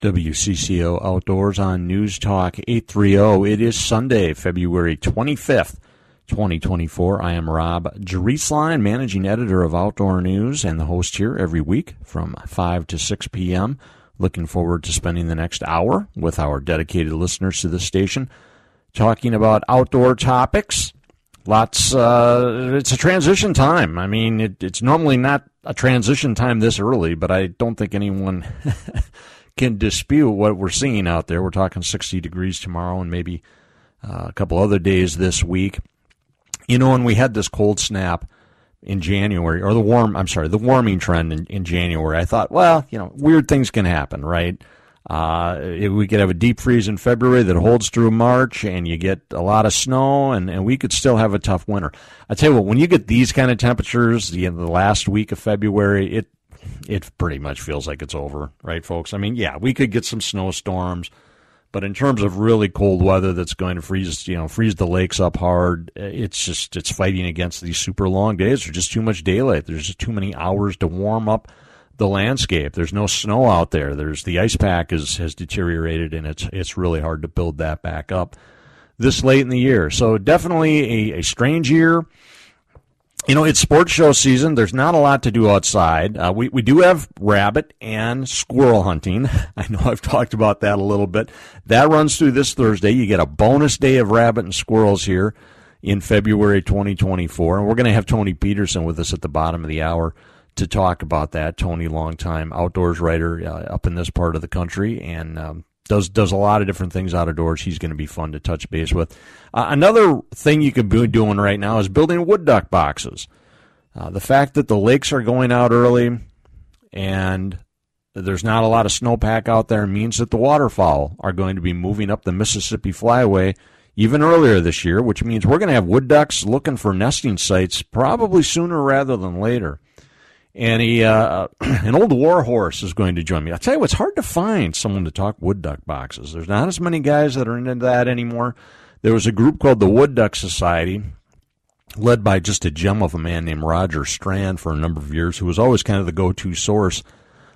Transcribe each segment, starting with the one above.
WCCO Outdoors on News Talk 830. It is Sunday, February 25th, 2024. I am Rob Drieslein, managing editor of Outdoor News and the host here every week from 5 to 6 p.m. Looking forward to spending the next hour with our dedicated listeners to the station talking about outdoor topics. Lots, uh, it's a transition time. I mean, it, it's normally not a transition time this early, but I don't think anyone can dispute what we're seeing out there. We're talking 60 degrees tomorrow and maybe uh, a couple other days this week. You know, when we had this cold snap in January, or the warm, I'm sorry, the warming trend in, in January, I thought, well, you know, weird things can happen, right? Uh, we could have a deep freeze in February that holds through March, and you get a lot of snow, and, and we could still have a tough winter. I tell you what, when you get these kind of temperatures, the, the last week of February, it it pretty much feels like it's over, right, folks? I mean, yeah, we could get some snowstorms, but in terms of really cold weather that's going to freeze, you know, freeze the lakes up hard, eh, it's just it's fighting against these super long days. There's just too much daylight. There's just too many hours to warm up the landscape. There's no snow out there. There's the ice pack is has deteriorated, and it's it's really hard to build that back up this late in the year. So definitely a, a strange year you know, it's sports show season. There's not a lot to do outside. Uh, we, we do have rabbit and squirrel hunting. I know I've talked about that a little bit. That runs through this Thursday. You get a bonus day of rabbit and squirrels here in February 2024. And we're going to have Tony Peterson with us at the bottom of the hour to talk about that. Tony, longtime outdoors writer uh, up in this part of the country. And um, does does a lot of different things out of doors. He's going to be fun to touch base with. Uh, another thing you could be doing right now is building wood duck boxes. Uh, the fact that the lakes are going out early and there's not a lot of snowpack out there means that the waterfowl are going to be moving up the Mississippi Flyway even earlier this year, which means we're going to have wood ducks looking for nesting sites probably sooner rather than later and he uh, an old war horse is going to join me. I tell you, it's hard to find someone to talk wood duck boxes. There's not as many guys that are into that anymore. There was a group called the Wood Duck Society, led by just a gem of a man named Roger Strand for a number of years, who was always kind of the go-to source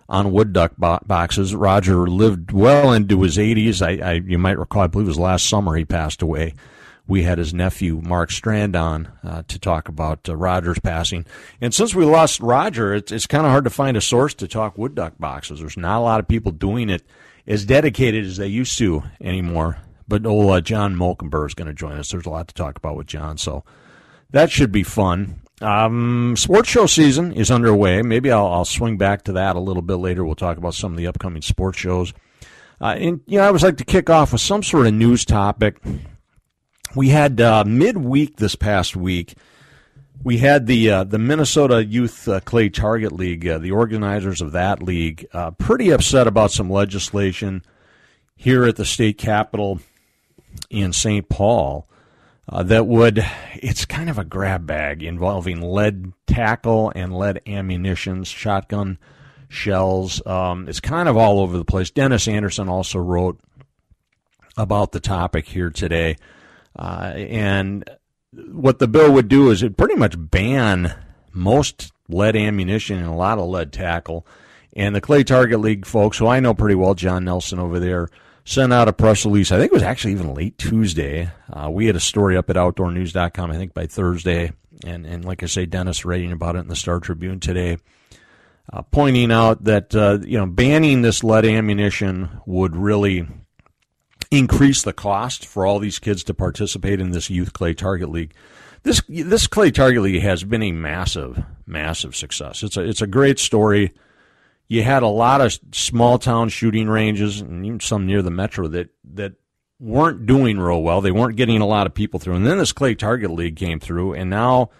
on wood duck bo- boxes. Roger lived well into his 80s. I, I, you might recall, I believe it was last summer he passed away we had his nephew Mark Strand on uh, to talk about uh, Roger's passing. And since we lost Roger, it's, it's kind of hard to find a source to talk wood duck boxes. There's not a lot of people doing it as dedicated as they used to anymore. But old uh, John Molkenbur is going to join us. There's a lot to talk about with John, so that should be fun. Um, sports show season is underway. Maybe I'll, I'll, swing back to that a little bit later. We'll talk about some of the upcoming sports shows. Uh, and you know, I always like to kick off with some sort of news topic we had uh, midweek this past week. We had the uh, the Minnesota Youth uh, Clay Target League. Uh, the organizers of that league uh, pretty upset about some legislation here at the state capitol in St. Paul uh, that would it's kind of a grab bag involving lead tackle and lead ammunitions, shotgun shells. Um, it's kind of all over the place. Dennis Anderson also wrote about the topic here today. Uh, and what the bill would do is it pretty much ban most lead ammunition and a lot of lead tackle. And the Clay Target League folks, who I know pretty well, John Nelson over there, sent out a press release. I think it was actually even late Tuesday. Uh, we had a story up at outdoornews.com, I think by Thursday. And, and like I say, Dennis writing about it in the Star Tribune today, uh, pointing out that, uh, you know, banning this lead ammunition would really increase the cost for all these kids to participate in this youth clay target league. This this clay target league has been a massive massive success. It's a it's a great story. You had a lot of small town shooting ranges and even some near the metro that that weren't doing real well. They weren't getting a lot of people through. And then this clay target league came through and now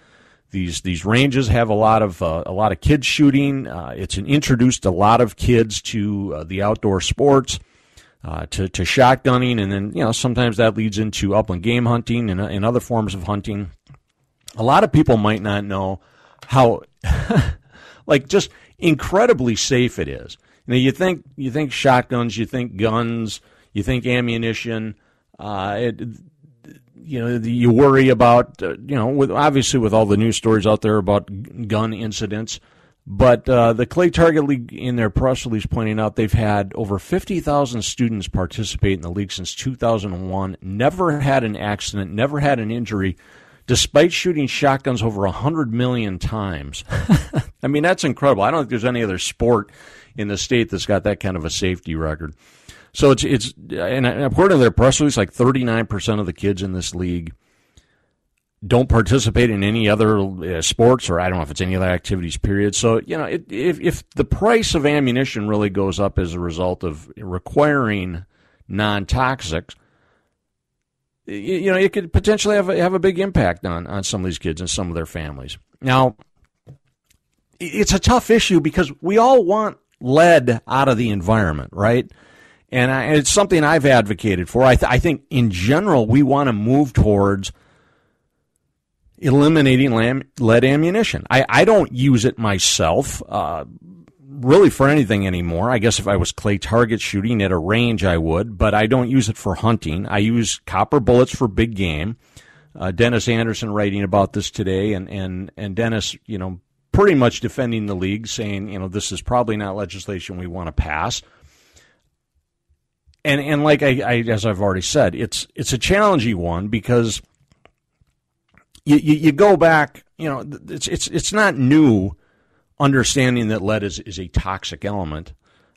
these these ranges have a lot of uh, a lot of kids shooting. Uh, it's introduced a lot of kids to uh, the outdoor sports uh, to, to shotgunning, and then you know sometimes that leads into upland game hunting and, and other forms of hunting. A lot of people might not know how, like, just incredibly safe it is. You know, you think you think shotguns, you think guns, you think ammunition. Uh, it, you know, you worry about uh, you know, with obviously with all the news stories out there about gun incidents. But uh, the Clay Target League, in their press release, pointing out they've had over 50,000 students participate in the league since 2001, never had an accident, never had an injury, despite shooting shotguns over 100 million times. I mean, that's incredible. I don't think there's any other sport in the state that's got that kind of a safety record. So it's it's and according to their press release, like 39 percent of the kids in this league don't participate in any other uh, sports or I don't know if it's any other activities. Period. So you know, it, if if the price of ammunition really goes up as a result of requiring non-toxics, you, you know, it could potentially have a, have a big impact on on some of these kids and some of their families. Now, it's a tough issue because we all want lead out of the environment, right? And I, it's something I've advocated for. I, th- I think in general we want to move towards eliminating lead ammunition. I, I don't use it myself, uh, really for anything anymore. I guess if I was clay target shooting at a range, I would, but I don't use it for hunting. I use copper bullets for big game. Uh, Dennis Anderson writing about this today, and, and, and Dennis, you know, pretty much defending the league, saying, you know, this is probably not legislation we want to pass and and like I, I, as I've already said, it's it's a challenging one because you, you, you go back, you know, it's it's it's not new understanding that lead is, is a toxic element.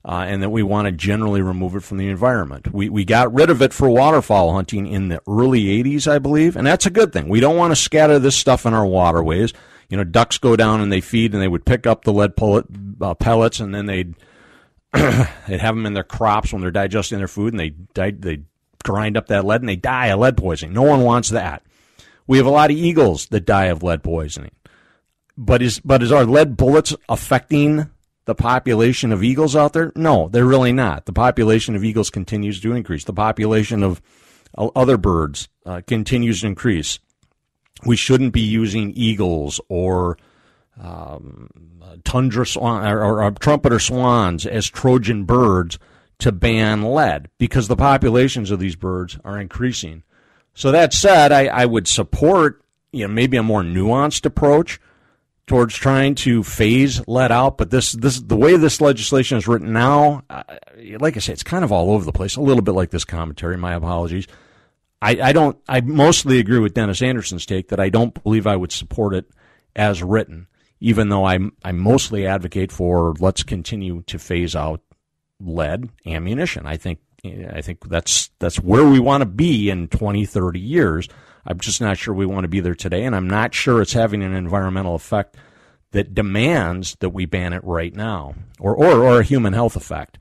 Uh, and that we want to generally remove it from the environment. We, we got rid of it for waterfowl hunting in the early 80s, I believe, and that's a good thing. We don't want to scatter this stuff in our waterways. You know, ducks go down and they feed and they would pick up the lead pellet, uh, pellets and then they'd they'd have them in their crops when they're digesting their food, and they they grind up that lead and they die of lead poisoning. No one wants that. We have a lot of eagles that die of lead poisoning. But is but is our lead bullets affecting the population of eagles out there? No, they're really not. The population of eagles continues to increase. The population of other birds uh, continues to increase. We shouldn't be using eagles or um, tundra swan or, or, or trumpeter swans as Trojan birds to ban lead because the populations of these birds are increasing. So that said, I, I would support you know maybe a more nuanced approach towards trying to phase lead out. But this this the way this legislation is written now, uh, like I say, it's kind of all over the place. A little bit like this commentary. My apologies. I, I don't. I mostly agree with Dennis Anderson's take that I don't believe I would support it as written even though I I mostly advocate for let's continue to phase out lead ammunition. I think I think that's that's where we want to be in 20, 30 years. I'm just not sure we want to be there today, and I'm not sure it's having an environmental effect that demands that we ban it right now, or or, or a human health effect.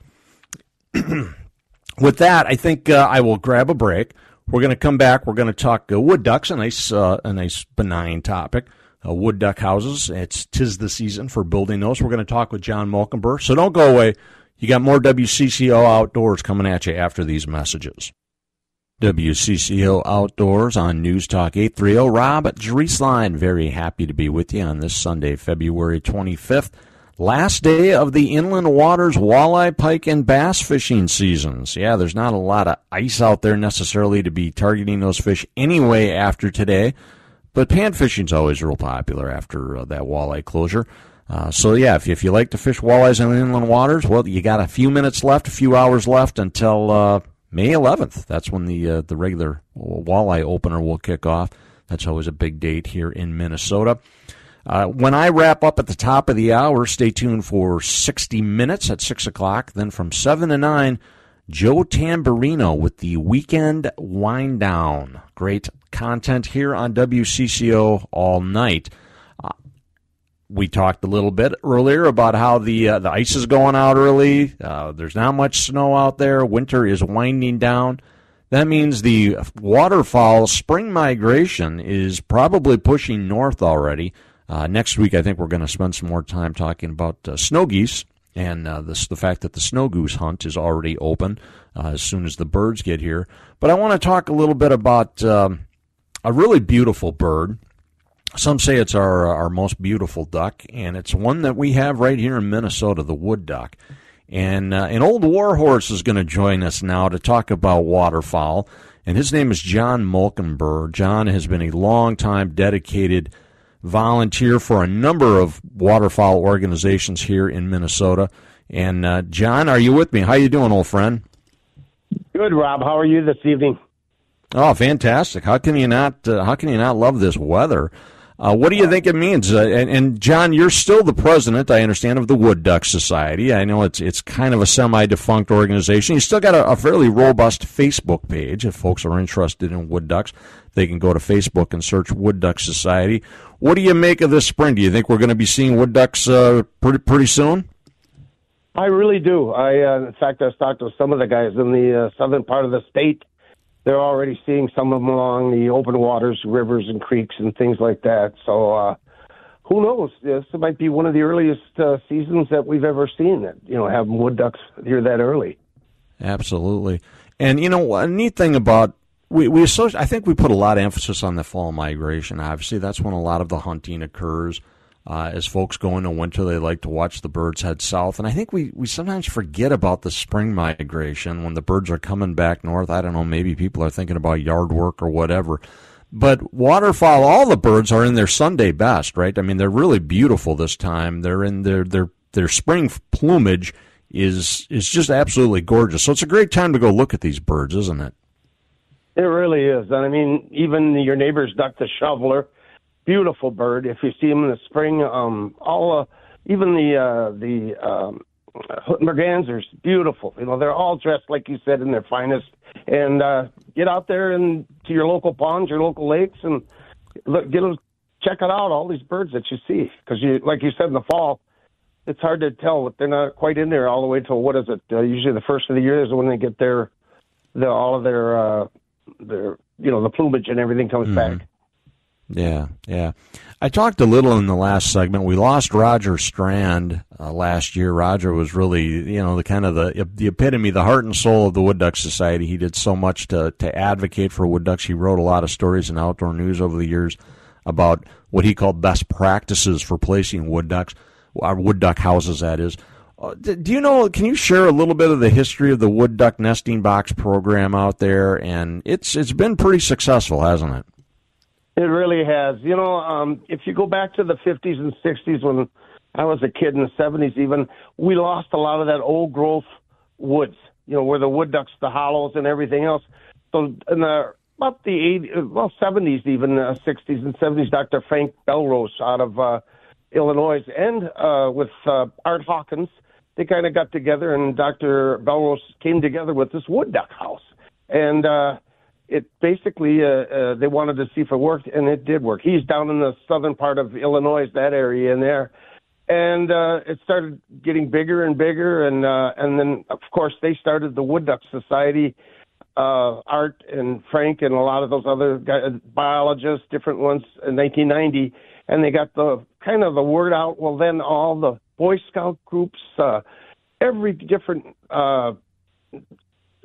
With that, I think uh, I will grab a break. We're going to come back. We're going to talk uh, wood ducks, a nice uh, a nice benign topic uh, wood duck houses. It's tis the season for building those. We're going to talk with John Molkenbur. So don't go away. You got more WCCO Outdoors coming at you after these messages. WCCO Outdoors on News Talk 830. Rob Drieslein, very happy to be with you on this Sunday, February 25th. Last day of the inland waters walleye, pike, and bass fishing seasons. Yeah, there's not a lot of ice out there necessarily to be targeting those fish anyway after today. But pan fishing's always real popular after uh, that walleye closure. Uh, so yeah, if, if you like to fish walleyes in inland waters, well, you got a few minutes left, a few hours left until uh, May 11th. That's when the uh, the regular walleye opener will kick off. That's always a big date here in Minnesota. Uh, when I wrap up at the top of the hour, stay tuned for 60 minutes at 6 o'clock. Then from 7 to 9, Joe Tamburino with the Weekend Wind Down. Great content here on WCCO all night. We talked a little bit earlier about how the uh, the ice is going out early. Uh, there's not much snow out there. Winter is winding down. That means the waterfowl spring migration is probably pushing north already. Uh, next week, I think we're going to spend some more time talking about uh, snow geese and uh, this, the fact that the snow goose hunt is already open uh, as soon as the birds get here. But I want to talk a little bit about um, a really beautiful bird. Some say it's our our most beautiful duck, and it's one that we have right here in Minnesota, the wood duck. And uh, an old warhorse is going to join us now to talk about waterfowl, and his name is John Molkenbur. John has been a long time dedicated volunteer for a number of waterfowl organizations here in Minnesota. And uh, John, are you with me? How you doing, old friend? Good, Rob. How are you this evening? Oh, fantastic! How can you not? Uh, how can you not love this weather? Uh, what do you think it means? Uh, and, and, John, you're still the president, I understand, of the Wood Duck Society. I know it's it's kind of a semi-defunct organization. You still got a, a, fairly robust Facebook page. If folks are interested in wood ducks, they can go to Facebook and search Wood Duck Society. What do you make of this spring? Do you think we're going to be seeing wood ducks uh, pretty pretty soon? I really do. I, uh, in fact, I've talked to some of the guys in the uh, southern part of the state they're already seeing some of them along the open waters, rivers and creeks and things like that. So uh, who knows? This might be one of the earliest uh, seasons that we've ever seen that you know have wood ducks here that early. Absolutely, and you know a neat thing about we we associate, I think we put a lot of emphasis on the fall migration. Obviously, that's when a lot of the hunting occurs. Uh, as folks go into winter, they like to watch the birds head south. And I think we, we sometimes forget about the spring migration when the birds are coming back north. I don't know, maybe people are thinking about yard work or whatever. But waterfowl, all the birds are in their Sunday best, right? I mean, they're really beautiful this time. They're in their, their, their spring plumage is, is just absolutely gorgeous. So it's a great time to go look at these birds, isn't it? It really is. And I mean, even your neighbor's duck, the shoveler, beautiful bird. If you see them in the spring, um, all uh, even the uh, the um, mergansers, beautiful. You know, they're all dressed like you said in their finest. And uh, get out there and to your local ponds, your local lakes, and look, get them, check it out. All these birds that you see, because you, like you said in the fall, it's hard to tell. That they're not quite in there all the way till what is it? Uh, usually the first of the year is when they get their, the all of their, uh, their, you know, the plumage and everything comes mm-hmm. back. Yeah, yeah. I talked a little in the last segment. We lost Roger Strand uh, last year. Roger was really, you know, the kind of the the epitome, the heart and soul of the Wood Duck Society. He did so much to to advocate for wood ducks. He wrote a lot of stories in outdoor news over the years about what he called best practices for placing wood ducks, our wood duck houses. That is. Uh, do you know? Can you share a little bit of the history of the wood duck nesting box program out there? And it's it's been pretty successful, hasn't it? It really has. You know, um, if you go back to the 50s and 60s when I was a kid in the 70s, even we lost a lot of that old growth woods. You know, where the wood ducks, the hollows, and everything else. So in the about the 80s, well 70s, even uh, 60s and 70s, Dr. Frank Bellrose out of uh, Illinois, and uh, with uh, Art Hawkins, they kind of got together, and Dr. Bellrose came together with this wood duck house, and uh, it basically uh, uh, they wanted to see if it worked, and it did work. He's down in the southern part of Illinois, that area in there, and uh, it started getting bigger and bigger, and uh, and then of course they started the Wood Duck Society. Uh, Art and Frank and a lot of those other guys, biologists, different ones in 1990, and they got the kind of the word out. Well, then all the Boy Scout groups, uh, every different uh,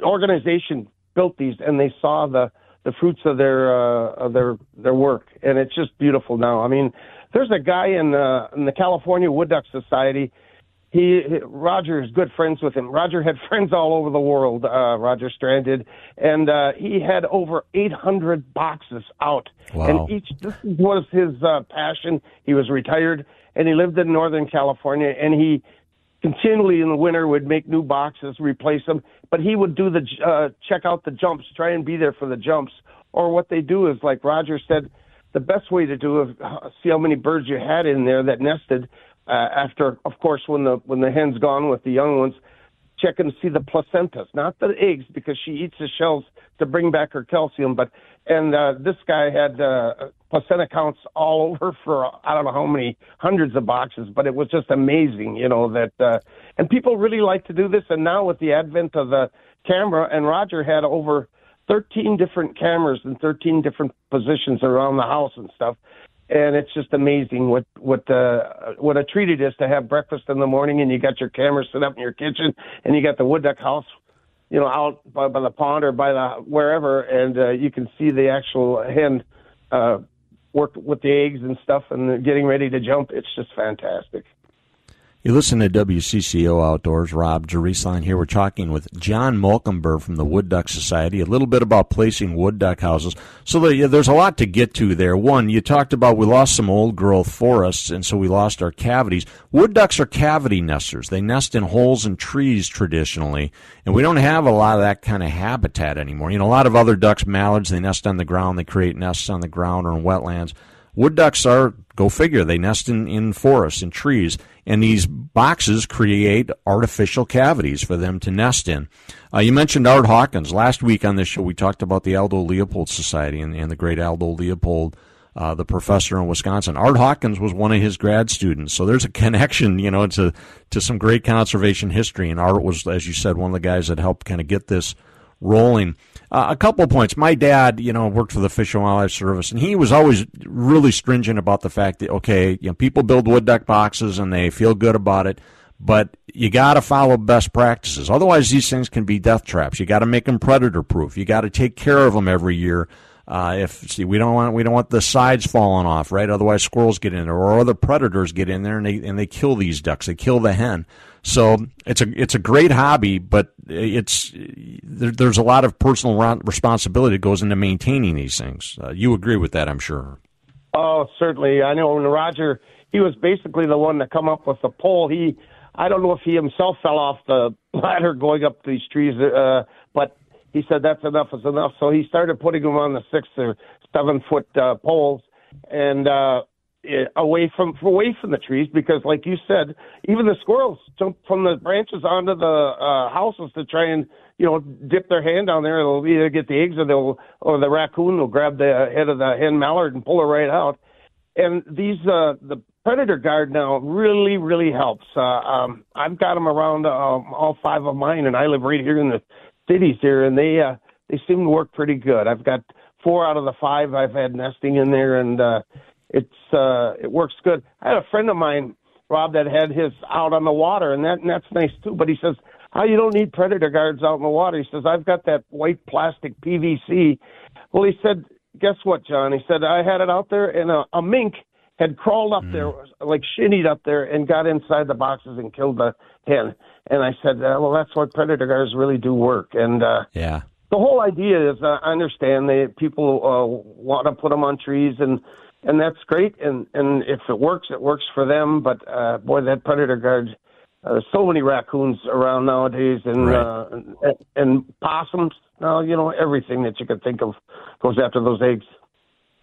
organization built these and they saw the the fruits of their uh, of their their work, and it's just beautiful now. I mean, there's a guy in uh, in the California Wood Duck Society. He, Roger is good friends with him. Roger had friends all over the world. Uh, Roger Stranded, and uh, he had over 800 boxes out. Wow. And each this was his uh, passion. He was retired, and he lived in Northern California, and he continually in the winter would make new boxes, replace them. But he would do the uh, check out the jumps, try and be there for the jumps. Or what they do is, like Roger said, the best way to do is uh, see how many birds you had in there that nested. Uh, after, of course, when the when the hen's gone with the young ones, check and see the placentas, not the eggs, because she eats the shells to bring back her calcium. But and uh, this guy had uh, placenta counts all over for I don't know how many hundreds of boxes, but it was just amazing, you know that. Uh, and people really like to do this. And now with the advent of the camera, and Roger had over 13 different cameras in 13 different positions around the house and stuff. And it's just amazing what what uh, what a treat it is to have breakfast in the morning, and you got your camera set up in your kitchen, and you got the wood duck house you know, out by, by the pond or by the wherever, and uh, you can see the actual hen uh, work with the eggs and stuff, and getting ready to jump. It's just fantastic. You listen to WCCO Outdoors. Rob Drieslein here. We're talking with John Molkenbur from the Wood Duck Society. A little bit about placing wood duck houses. So there's a lot to get to there. One, you talked about we lost some old growth forests, and so we lost our cavities. Wood ducks are cavity nesters. They nest in holes in trees traditionally, and we don't have a lot of that kind of habitat anymore. You know, a lot of other ducks, mallards, they nest on the ground. They create nests on the ground or in wetlands. Wood ducks are, go figure, they nest in, in forests and trees, and these boxes create artificial cavities for them to nest in. Uh, you mentioned Art Hawkins. Last week on this show, we talked about the Aldo Leopold Society and, and the great Aldo Leopold. Uh, the professor in Wisconsin. Art Hawkins was one of his grad students, so there's a connection, you know, to to some great conservation history. And Art was, as you said, one of the guys that helped kind of get this rolling. Uh, a couple of points. My dad, you know, worked for the Fish and Wildlife Service, and he was always really stringent about the fact that okay, you know, people build wood duck boxes and they feel good about it, but you got to follow best practices. Otherwise, these things can be death traps. You got to make them predator proof. You got to take care of them every year. Uh, if see, we don't want we don't want the sides falling off, right? Otherwise, squirrels get in there, or other predators get in there, and they and they kill these ducks. They kill the hen. So it's a it's a great hobby, but it's there, there's a lot of personal responsibility that goes into maintaining these things. Uh, you agree with that, I'm sure. Oh, certainly. I know when Roger, he was basically the one that come up with the pole. He, I don't know if he himself fell off the ladder going up these trees, uh, but he said that's enough is enough. So he started putting them on the six or seven foot uh, poles, and uh, away from away from the trees because, like you said, even the squirrels jump from the branches onto the uh, houses to try and you know dip their hand down there. They'll either get the eggs or they'll or the raccoon will grab the head of the hen mallard and pull it right out. And these uh, the predator guard now really really helps. Uh, um, I've got them around uh, all five of mine, and I live right here in the cities here, and they uh, they seem to work pretty good. I've got four out of the five I've had nesting in there, and uh, it's uh, it works good. I had a friend of mine, Rob, that had his out on the water, and that and that's nice too. But he says, oh, you don't need predator guards out in the water?" He says, "I've got that white plastic PVC." Well, he said, "Guess what, John?" He said, "I had it out there, and a, a mink." had crawled up mm. there, like shinnied up there, and got inside the boxes and killed the hen. And I said, uh, well, that's what predator guards really do work. And uh, yeah, the whole idea is, uh, I understand that people uh, want to put them on trees, and and that's great. And and if it works, it works for them. But uh, boy, that predator guard. Uh, there's so many raccoons around nowadays, and, right. uh, and and possums. Now you know everything that you can think of goes after those eggs.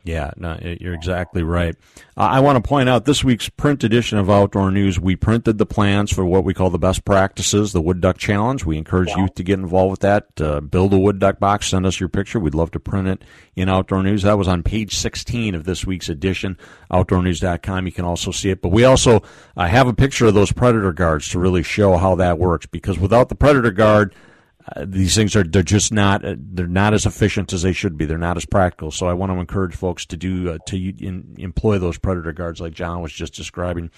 Yeah, no, you're exactly right. Uh, I want to point out this week's print edition of Outdoor News. We printed the plans for what we call the best practices, the Wood Duck Challenge. We encourage youth to get involved with that. Uh, build a wood duck box. Send us your picture. We'd love to print it in Outdoor News. That was on page 16 of this week's edition. OutdoorNews.com. You can also see it. But we also uh, have a picture of those predator guards to really show how that works. Because without the predator guard, uh, these things are they're just not uh, they're not as efficient as they should be. They're not as practical. So I want to encourage folks to do uh, to in, employ those predator guards like John was just describing.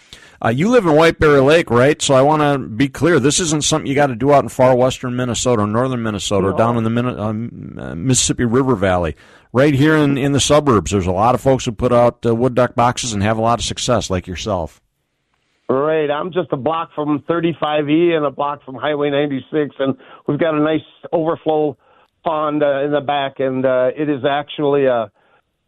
Uh, you live in White Bear Lake, right? So I want to be clear. This isn't something you got to do out in far western Minnesota or northern Minnesota no. or down in the um, uh, Mississippi River Valley. Right here in in the suburbs, there's a lot of folks who put out wood duck boxes and have a lot of success, like yourself. Right. I'm just a block from 35E and a block from Highway 96, and we've got a nice overflow pond uh, in the back, and uh, it is actually a,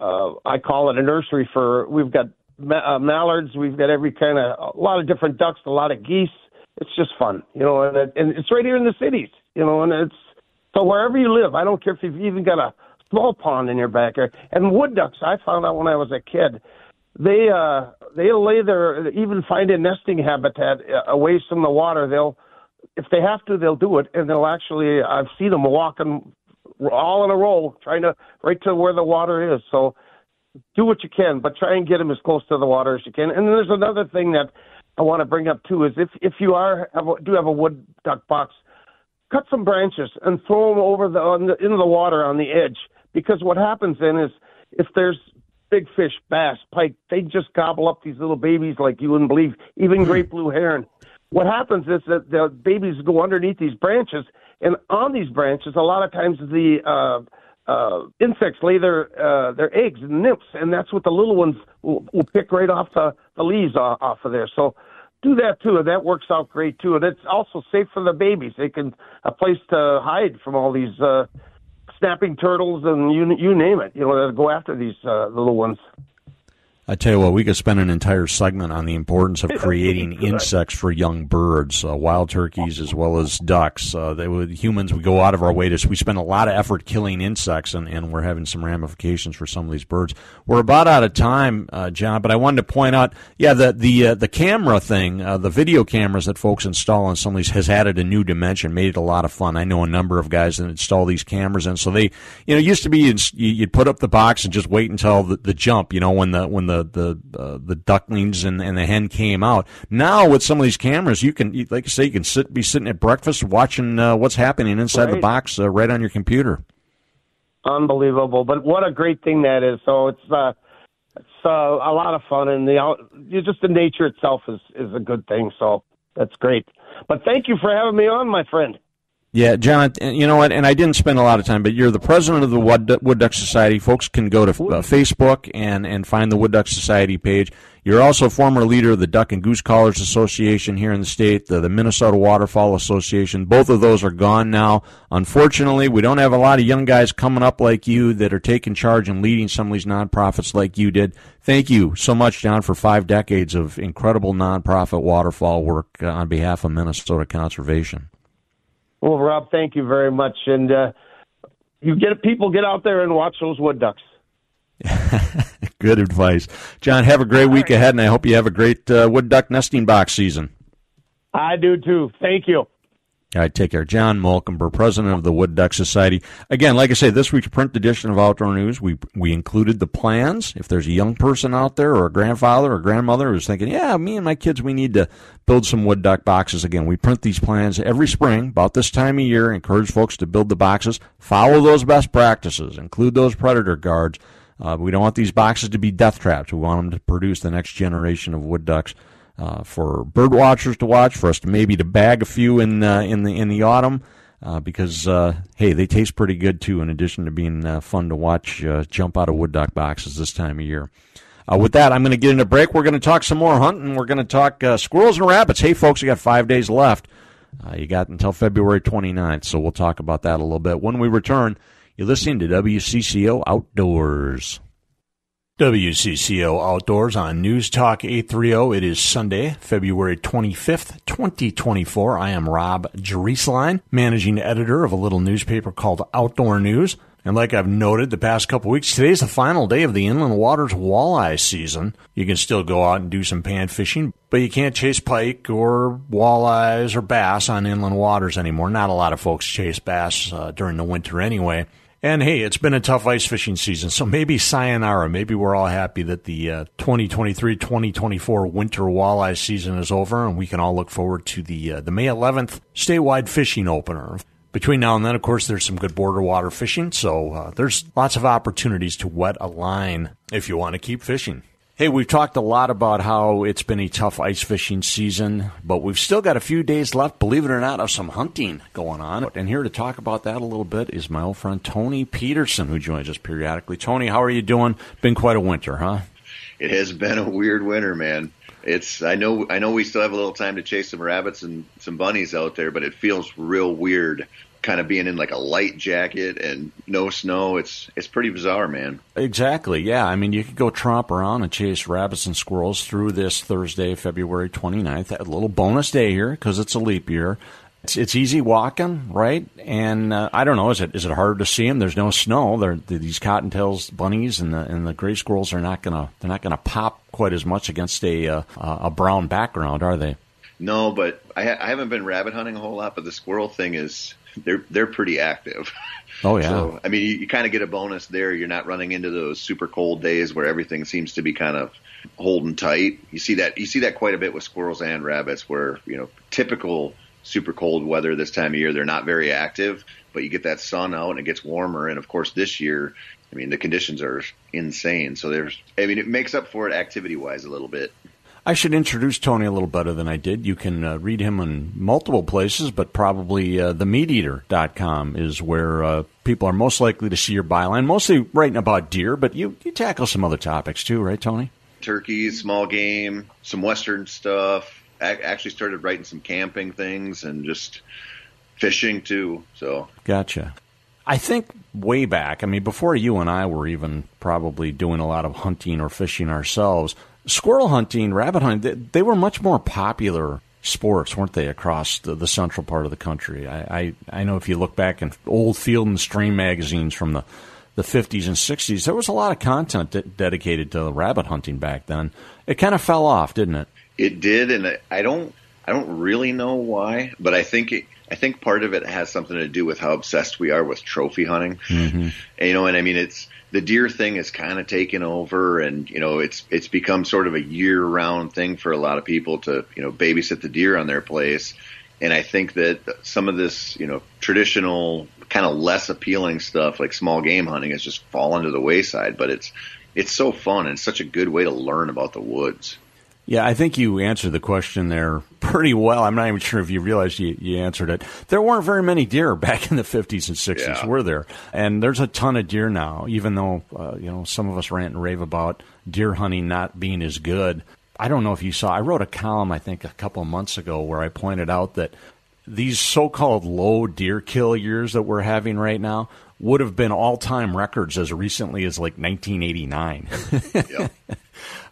uh, I call it a nursery for. We've got ma- uh, mallards, we've got every kind of a lot of different ducks, a lot of geese. It's just fun, you know, and, it, and it's right here in the cities, you know, and it's so wherever you live. I don't care if you've even got a small pond in your backyard. And wood ducks, I found out when I was a kid they uh they'll lay their even find a nesting habitat uh, away from the water. They'll if they have to, they'll do it, and they'll actually. I've seen them walking all in a row, trying to right to where the water is. So do what you can, but try and get them as close to the water as you can. And there's another thing that I want to bring up too is if if you are have a, do have a wood duck box, cut some branches and throw them over the, on the into the water on the edge because what happens then is if there's big fish, bass, pike, they just gobble up these little babies like you wouldn't believe, even great blue heron. What happens is that the babies go underneath these branches, and on these branches, a lot of times the uh, uh, insects lay their uh, their eggs and nymphs, and that's what the little ones will, will pick right off the, the leaves off, off of there. So do that too. And that works out great too, and it's also safe for the babies. They can a place to hide from all these uh, snapping turtles and you you name it. You know, that go after these uh, little ones. I tell you what, we could spend an entire segment on the importance of creating insects for young birds, uh, wild turkeys as well as ducks. Uh, they would, humans, we go out of our way to, we spend a lot of effort killing insects, and, and we're having some ramifications for some of these birds. We're about out of time, uh, John, but I wanted to point out, yeah, the the uh, the camera thing, uh, the video cameras that folks install on some of these has added a new dimension, made it a lot of fun. I know a number of guys that install these cameras, and so they, you know, it used to be you'd, you'd put up the box and just wait until the, the jump, you know, when the when the the uh, the ducklings and, and the hen came out. Now with some of these cameras, you can like I say, you can sit be sitting at breakfast watching uh, what's happening inside right. the box uh, right on your computer. Unbelievable! But what a great thing that is. So it's uh, it's uh, a lot of fun, and the just the nature itself is is a good thing. So that's great. But thank you for having me on, my friend. Yeah, John, you know what? And I didn't spend a lot of time, but you're the president of the Wood Duck Society. Folks can go to uh, Facebook and, and find the Wood Duck Society page. You're also former leader of the Duck and Goose Callers Association here in the state, the, the Minnesota Waterfowl Association. Both of those are gone now. Unfortunately, we don't have a lot of young guys coming up like you that are taking charge and leading some of these nonprofits like you did. Thank you so much, John, for five decades of incredible nonprofit waterfowl work uh, on behalf of Minnesota conservation. Well, Rob, thank you very much, and uh, you get people get out there and watch those wood ducks. Good advice, John. Have a great All week right. ahead, and I hope you have a great uh, wood duck nesting box season. I do too. Thank you. All right, take care. John Molkenbur, president of the Wood Duck Society. Again, like I say, this week's print edition of Outdoor News, we we included the plans. If there's a young person out there or a grandfather or grandmother who's thinking, yeah, me and my kids, we need to build some wood duck boxes again. We print these plans every spring, about this time of year, encourage folks to build the boxes, follow those best practices, include those predator guards. Uh, we don't want these boxes to be death traps. We want them to produce the next generation of wood ducks uh, for bird watchers to watch, for us to maybe to bag a few in uh, in the in the autumn. Uh, because uh, hey, they taste pretty good too. In addition to being uh, fun to watch, uh, jump out of wood duck boxes this time of year. With that, I'm going to get into a break. We're going to talk some more hunting. We're going to talk squirrels and rabbits. Hey, folks, you got five days left. you got until February 29th, so we'll talk about that a little bit when we return. You're listening to WCCO Outdoors. WCCO Outdoors on News Talk 830. It is Sunday, February 25th, 2024. I am Rob Drieslein, managing editor of a little newspaper called Outdoor News. And like I've noted the past couple weeks, today's the final day of the inland waters walleye season. You can still go out and do some pan fishing, but you can't chase pike or walleyes or bass on inland waters anymore. Not a lot of folks chase bass uh, during the winter anyway. And hey, it's been a tough ice fishing season, so maybe sayonara. Maybe we're all happy that the uh, 2023 2024 winter walleye season is over and we can all look forward to the, uh, the May 11th statewide fishing opener. Between now and then, of course, there's some good border water fishing, so uh, there's lots of opportunities to wet a line if you want to keep fishing. Hey, we've talked a lot about how it's been a tough ice fishing season, but we've still got a few days left, believe it or not, of some hunting going on. And here to talk about that a little bit is my old friend Tony Peterson, who joins us periodically. Tony, how are you doing? Been quite a winter, huh? It has been a weird winter, man. It's I know I know we still have a little time to chase some rabbits and some bunnies out there, but it feels real weird kind of being in like a light jacket and no snow. It's it's pretty bizarre, man. Exactly. Yeah. I mean, you could go tromp around and chase rabbits and squirrels through this Thursday, February 29th. A little bonus day here because it's a leap year. It's, it's easy walking, right? And uh, I don't know, is it is it hard to see them? There's no snow. They're, these cottontails bunnies and the and the gray squirrels are not gonna they're not gonna pop quite as much against a uh, a brown background, are they? No, but I, ha- I haven't been rabbit hunting a whole lot. But the squirrel thing is they're they're pretty active. Oh yeah. So I mean, you, you kind of get a bonus there. You're not running into those super cold days where everything seems to be kind of holding tight. You see that you see that quite a bit with squirrels and rabbits, where you know typical super cold weather this time of year they're not very active, but you get that sun out and it gets warmer. And of course, this year, I mean, the conditions are insane. So there's, I mean, it makes up for it activity wise a little bit. I should introduce Tony a little better than I did. You can uh, read him in multiple places, but probably uh, themeateater.com is where uh, people are most likely to see your byline, mostly writing about deer, but you, you tackle some other topics too, right, Tony? Turkeys, small game, some Western stuff, actually started writing some camping things and just fishing too. So gotcha. I think way back, I mean, before you and I were even probably doing a lot of hunting or fishing ourselves, squirrel hunting, rabbit hunting, they, they were much more popular sports, weren't they, across the, the central part of the country? I, I, I, know if you look back in old Field and Stream magazines from the, the 50s and 60s, there was a lot of content de- dedicated to rabbit hunting back then. It kind of fell off, didn't it? It did, and I don't I don't really know why, but I think it, I think part of it has something to do with how obsessed we are with trophy hunting. Mm-hmm. And, you know, and I mean, it's the deer thing is kind of taken over, and you know, it's it's become sort of a year-round thing for a lot of people to you know babysit the deer on their place. And I think that some of this, you know, traditional kind of less appealing stuff like small game hunting has just fallen to the wayside. But it's it's so fun and such a good way to learn about the woods. Yeah, I think you answered the question there pretty well. I'm not even sure if you realized you, you answered it. There weren't very many deer back in the 50s and 60s, yeah. were there? And there's a ton of deer now, even though, uh, you know, some of us rant and rave about deer hunting not being as good. I don't know if you saw, I wrote a column, I think, a couple of months ago where I pointed out that these so called low deer kill years that we're having right now would have been all time records as recently as like 1989. yep.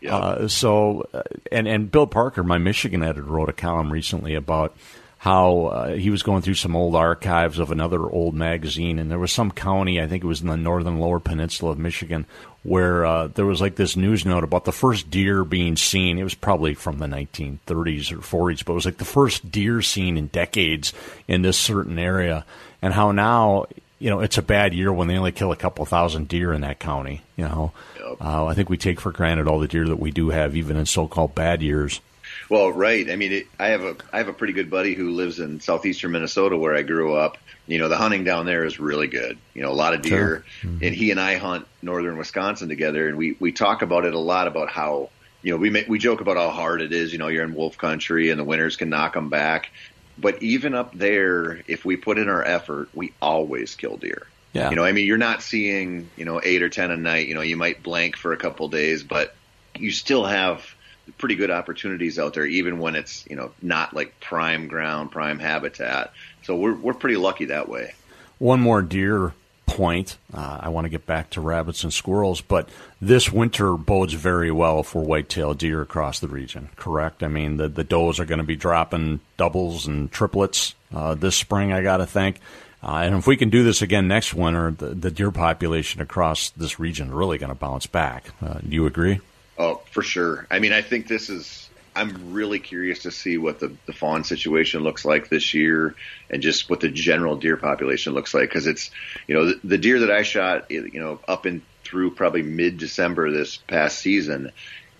Yep. Uh, so, uh, and and Bill Parker, my Michigan editor, wrote a column recently about how uh, he was going through some old archives of another old magazine, and there was some county, I think it was in the northern lower peninsula of Michigan, where uh, there was like this news note about the first deer being seen. It was probably from the 1930s or 40s, but it was like the first deer seen in decades in this certain area, and how now you know, it's a bad year when they only kill a couple thousand deer in that county. You know, yep. uh, I think we take for granted all the deer that we do have, even in so-called bad years. Well, right. I mean, it, I have a I have a pretty good buddy who lives in southeastern Minnesota, where I grew up. You know, the hunting down there is really good. You know, a lot of deer, sure. mm-hmm. and he and I hunt northern Wisconsin together, and we we talk about it a lot about how you know we make, we joke about how hard it is. You know, you're in wolf country, and the winters can knock them back. But even up there, if we put in our effort, we always kill deer. Yeah. You know, I mean, you're not seeing, you know, eight or 10 a night. You know, you might blank for a couple days, but you still have pretty good opportunities out there, even when it's, you know, not like prime ground, prime habitat. So we're, we're pretty lucky that way. One more deer point. Uh, I want to get back to rabbits and squirrels, but this winter bodes very well for whitetail deer across the region. Correct? I mean, the the does are going to be dropping doubles and triplets uh, this spring. I got to think. Uh, and if we can do this again next winter, the, the deer population across this region really going to bounce back. Uh, do you agree? Oh, for sure. I mean, I think this is I'm really curious to see what the, the fawn situation looks like this year and just what the general deer population looks like. Cause it's, you know, the, the deer that I shot, you know, up and through probably mid December this past season,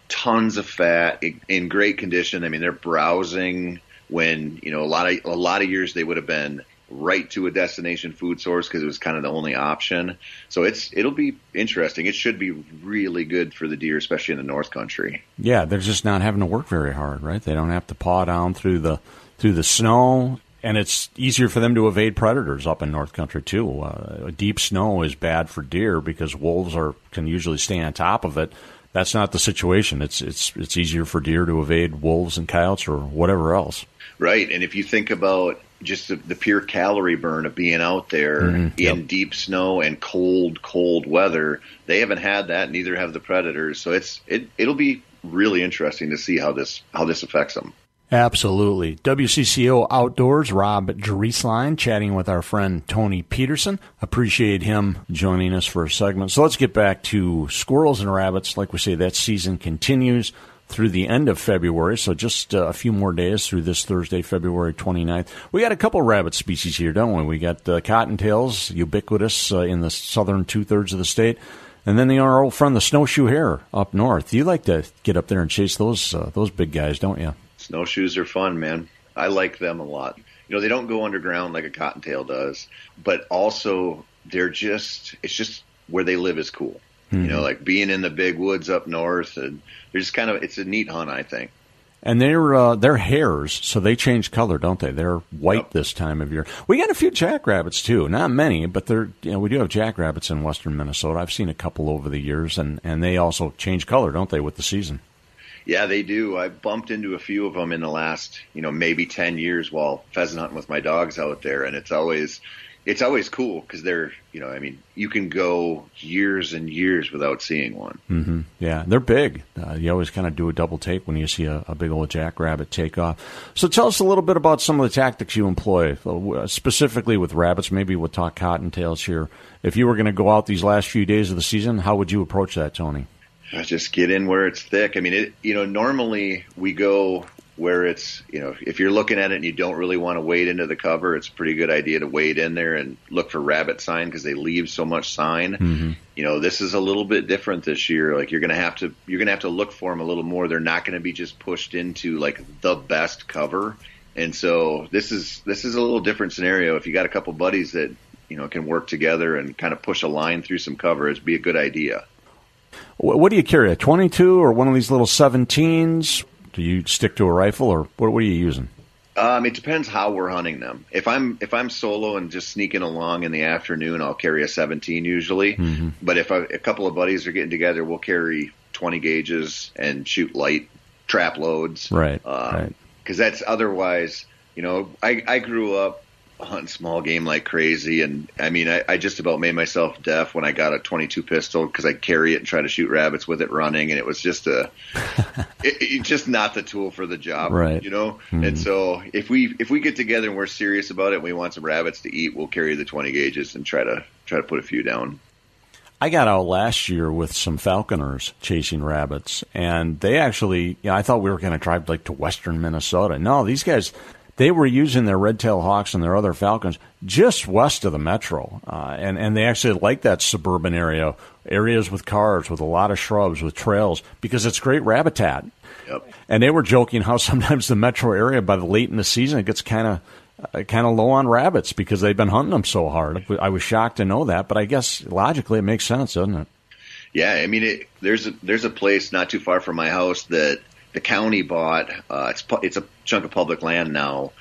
tons of fat in great condition. I mean, they're browsing when, you know, a lot of, a lot of years they would have been right to a destination food source because it was kind of the only option. So it's it'll be interesting. It should be really good for the deer, especially in the North Country. Yeah, they're just not having to work very hard, right? They don't have to paw down through the through the snow, and it's easier for them to evade predators up in North Country too. Uh, deep snow is bad for deer because wolves are can usually stay on top of it. That's not the situation. It's it's it's easier for deer to evade wolves and coyotes or whatever else. Right, and if you think about just the, the, pure calorie burn of being out there mm-hmm. in yep. deep snow and cold, cold weather. They haven't had that. Neither have the predators. So it's it it'll be really interesting to see how this how this affects them. Absolutely. WCCO Outdoors, Rob Drieslein chatting with our friend Tony Peterson. Appreciate him joining us for a segment. So let's get back to squirrels and rabbits. Like we say, that season continues through the end of February, so just uh, a few more days through this Thursday, February 29th. We got a couple rabbit species here, don't we? We got uh, cottontails, ubiquitous uh, in the southern two thirds of the state, and then the, our old friend, the snowshoe hare, up north. You like to get up there and chase those uh, those big guys, don't you? Snowshoes are fun, man. I like them a lot. You know, they don't go underground like a cottontail does, but also they're just it's just where they live is cool. Mm-hmm. You know, like being in the big woods up north, and they're just kind of it's a neat hunt, I think. And they're uh, they're hares, so they change color, don't they? They're white yep. this time of year. We got a few jackrabbits too, not many, but they're you know we do have jackrabbits in western Minnesota. I've seen a couple over the years, and and they also change color, don't they, with the season? Yeah, they do. I bumped into a few of them in the last, you know, maybe 10 years while pheasant hunting with my dogs out there. And it's always, it's always cool because they're, you know, I mean, you can go years and years without seeing one. Mm-hmm. Yeah, they're big. Uh, you always kind of do a double take when you see a, a, big old jackrabbit take off. So tell us a little bit about some of the tactics you employ, uh, specifically with rabbits. Maybe we'll talk cottontails here. If you were going to go out these last few days of the season, how would you approach that, Tony? I just get in where it's thick. I mean, it, you know, normally we go where it's, you know, if you're looking at it and you don't really want to wade into the cover, it's a pretty good idea to wade in there and look for rabbit sign because they leave so much sign. Mm-hmm. You know, this is a little bit different this year. Like you're going to have to, you're to have to look for them a little more. They're not going to be just pushed into like the best cover. And so this is, this is a little different scenario. If you got a couple buddies that, you know, can work together and kind of push a line through some cover, it'd be a good idea. What do you carry? A 22 or one of these little 17s? Do you stick to a rifle or what, what are you using? Um, it depends how we're hunting them. If I'm if I'm solo and just sneaking along in the afternoon, I'll carry a 17 usually. Mm-hmm. But if I, a couple of buddies are getting together, we'll carry 20 gauges and shoot light trap loads. Right. Um, right. Because that's otherwise, you know, I I grew up hunting small game like crazy. And I mean, I, I just about made myself deaf when I got a 22 pistol because I carry it and try to shoot rabbits with it running, and it was just a, it, it, just not the tool for the job, right? You know. Mm-hmm. And so if we if we get together and we're serious about it, and we want some rabbits to eat, we'll carry the 20 gauges and try to try to put a few down. I got out last year with some falconers chasing rabbits, and they actually, you know, I thought we were going to drive like to western Minnesota. No, these guys, they were using their red-tailed hawks and their other falcons just west of the metro, uh, and and they actually like that suburban area, areas with cars, with a lot of shrubs, with trails, because it's great habitat. Yep. And they were joking how sometimes the metro area, by the late in the season, it gets kind of uh, kind of low on rabbits because they've been hunting them so hard. I was shocked to know that, but I guess logically it makes sense, doesn't it? Yeah, I mean, it, there's a there's a place not too far from my house that the county bought. Uh, it's it's a chunk of public land now,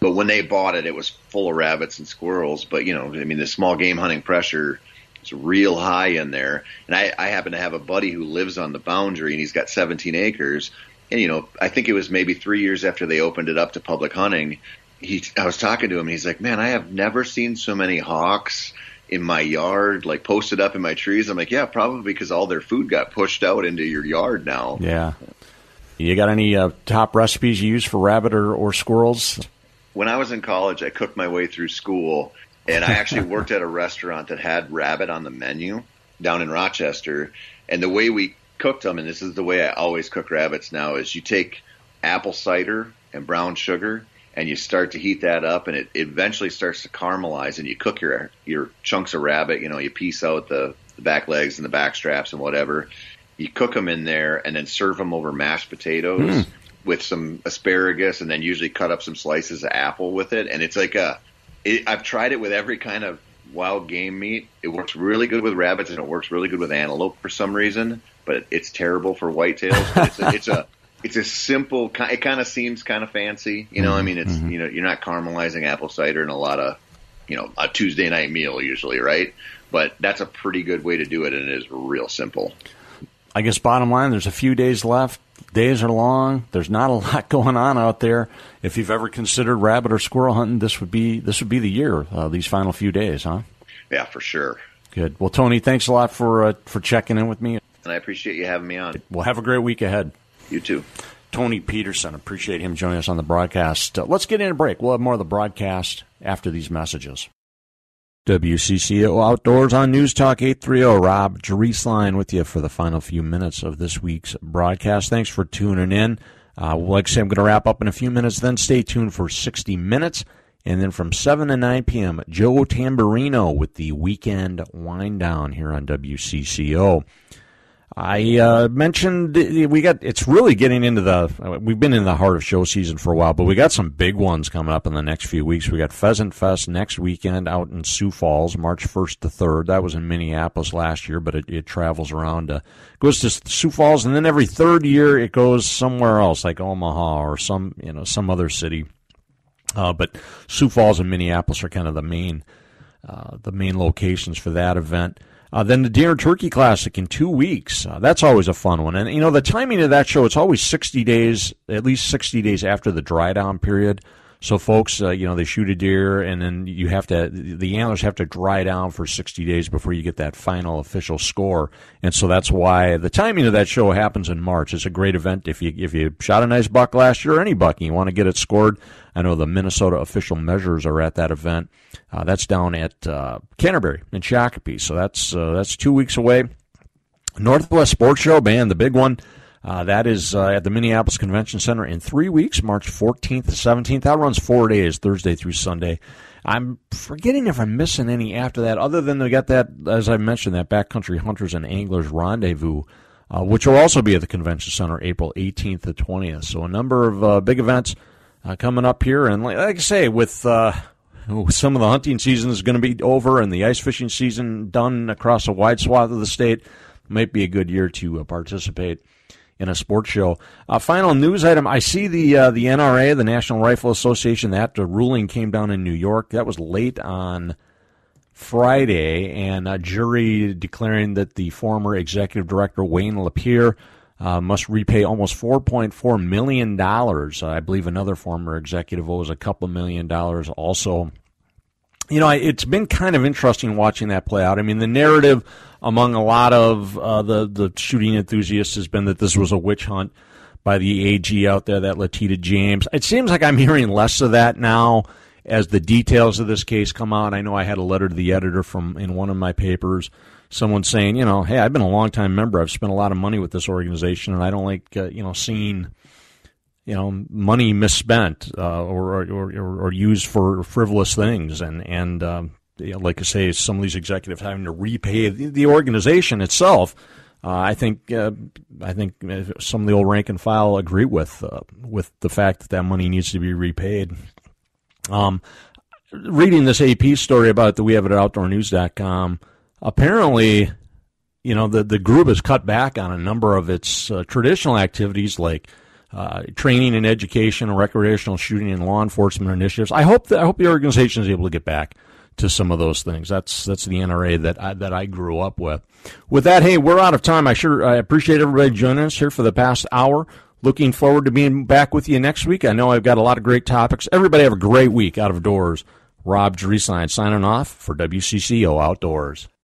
but when they bought it, it was full of rabbits and squirrels. But you know, I mean, the small game hunting pressure is real high in there. And I, I happen to have a buddy who lives on the boundary, and he's got 17 acres. And you know, I think it was maybe three years after they opened it up to public hunting. He, I was talking to him, and he's like, "Man, I have never seen so many hawks." in my yard, like posted up in my trees. I'm like, yeah, probably because all their food got pushed out into your yard now. Yeah. You got any uh, top recipes you use for rabbit or, or squirrels? When I was in college, I cooked my way through school, and I actually worked at a restaurant that had rabbit on the menu down in Rochester. And the way we cooked them, and this is the way I always cook rabbits now, is you take apple cider and brown sugar, and you start to heat that up, and it eventually starts to caramelize, and you cook your your chunks of rabbit. You know, you piece out the, the back legs and the back straps and whatever, you cook them in there and then serve them over mashed potatoes mm. with some asparagus and then usually cut up some slices of apple with it. And it's like a, it, I've tried it with every kind of wild game meat. It works really good with rabbits and it works really good with antelope for some reason, but it's terrible for whitetails. It's a, it's a, it's a simple, it kind of seems kind of fancy. You know. I mean, it's, mm-hmm. you know, you're not caramelizing apple cider in a lot of, you know, a Tuesday night meal usually, right? But that's a pretty good way to do it and it is real simple. I guess bottom line, there's a few days left. Days are long. There's not a lot going on out there. If you've ever considered rabbit or squirrel hunting, this would be this would be the year. Uh, these final few days, huh? Yeah, for sure. Good. Well, Tony, thanks a lot for uh, for checking in with me. And I appreciate you having me on. Well, have a great week ahead. You too. Tony Peterson, appreciate him joining us on the broadcast. Uh, let's get in a break. We'll have more of the broadcast after these messages. WCCO Outdoors on News Talk 830. Rob Drieslein with you for the final few minutes of this week's broadcast. Thanks for tuning in. Uh, like I say, I'm going to wrap up in a few minutes. Then stay tuned for 60 minutes. And then from 7 to 9 p.m., Joe Tamburino with the weekend wind down here on WCCO. I uh, mentioned we got it's really getting into the we've been in the heart of show season for a while, but we got some big ones coming up in the next few weeks. We got Pheasant Fest next weekend out in Sioux Falls, March first to third. That was in Minneapolis last year, but it, it travels around uh, goes to Sioux Falls, and then every third year it goes somewhere else, like Omaha or some you know some other city. Uh, but Sioux Falls and Minneapolis are kind of the main uh, the main locations for that event. Uh, then the Deer and Turkey Classic in two weeks. Uh, that's always a fun one. And, you know, the timing of that show, it's always 60 days, at least 60 days after the dry down period. So folks, uh, you know, they shoot a deer and then you have to, the antlers have to dry down for 60 days before you get that final official score. And so that's why the timing of that show happens in March. It's a great event. If you, if you shot a nice buck last year or any buck and you want to get it scored, I know the Minnesota official measures are at that event. Uh, that's down at, uh, Canterbury in Shakopee. So that's, uh, that's two weeks away. Northwest Sports Show, man, the big one. Uh, that is uh, at the Minneapolis Convention Center in three weeks, March 14th to 17th. That runs four days, Thursday through Sunday. I'm forgetting if I'm missing any after that, other than they got that, as I mentioned, that Backcountry Hunters and Anglers Rendezvous, uh, which will also be at the Convention Center April 18th to 20th. So a number of uh, big events uh, coming up here. And like, like I say, with uh, some of the hunting season is going to be over and the ice fishing season done across a wide swath of the state, might be a good year to participate in a sports show. Uh, final news item: I see the uh, the NRA, the National Rifle Association, that ruling came down in New York. That was late on Friday, and a jury declaring that the former executive director Wayne Lapierre. Uh, must repay almost $4.4 million. I believe another former executive owes a couple million dollars also you know, it's been kind of interesting watching that play out. I mean, the narrative among a lot of uh, the the shooting enthusiasts has been that this was a witch hunt by the AG out there, that Letitia James. It seems like I'm hearing less of that now as the details of this case come out. I know I had a letter to the editor from in one of my papers, someone saying, you know, hey, I've been a long time member. I've spent a lot of money with this organization, and I don't like, uh, you know, seeing you know money misspent uh, or, or, or or used for frivolous things and and um, you know, like I say, some of these executives having to repay the, organization itself. Uh, I think uh, I think some of the old rank and file agree with uh, with the fact that that money needs to be repaid. Um, reading this AP story about that we have at outdoornews.com, apparently, you know, the the group has cut back on a number of its uh, traditional activities like uh, training and education, recreational shooting, and law enforcement initiatives. I hope that I hope the organization is able to get back to some of those things. That's that's the NRA that I, that I grew up with. With that, hey, we're out of time. I sure I appreciate everybody joining us here for the past hour. Looking forward to being back with you next week. I know I've got a lot of great topics. Everybody have a great week out of doors. Rob Drieslein signing off for WCCO Outdoors.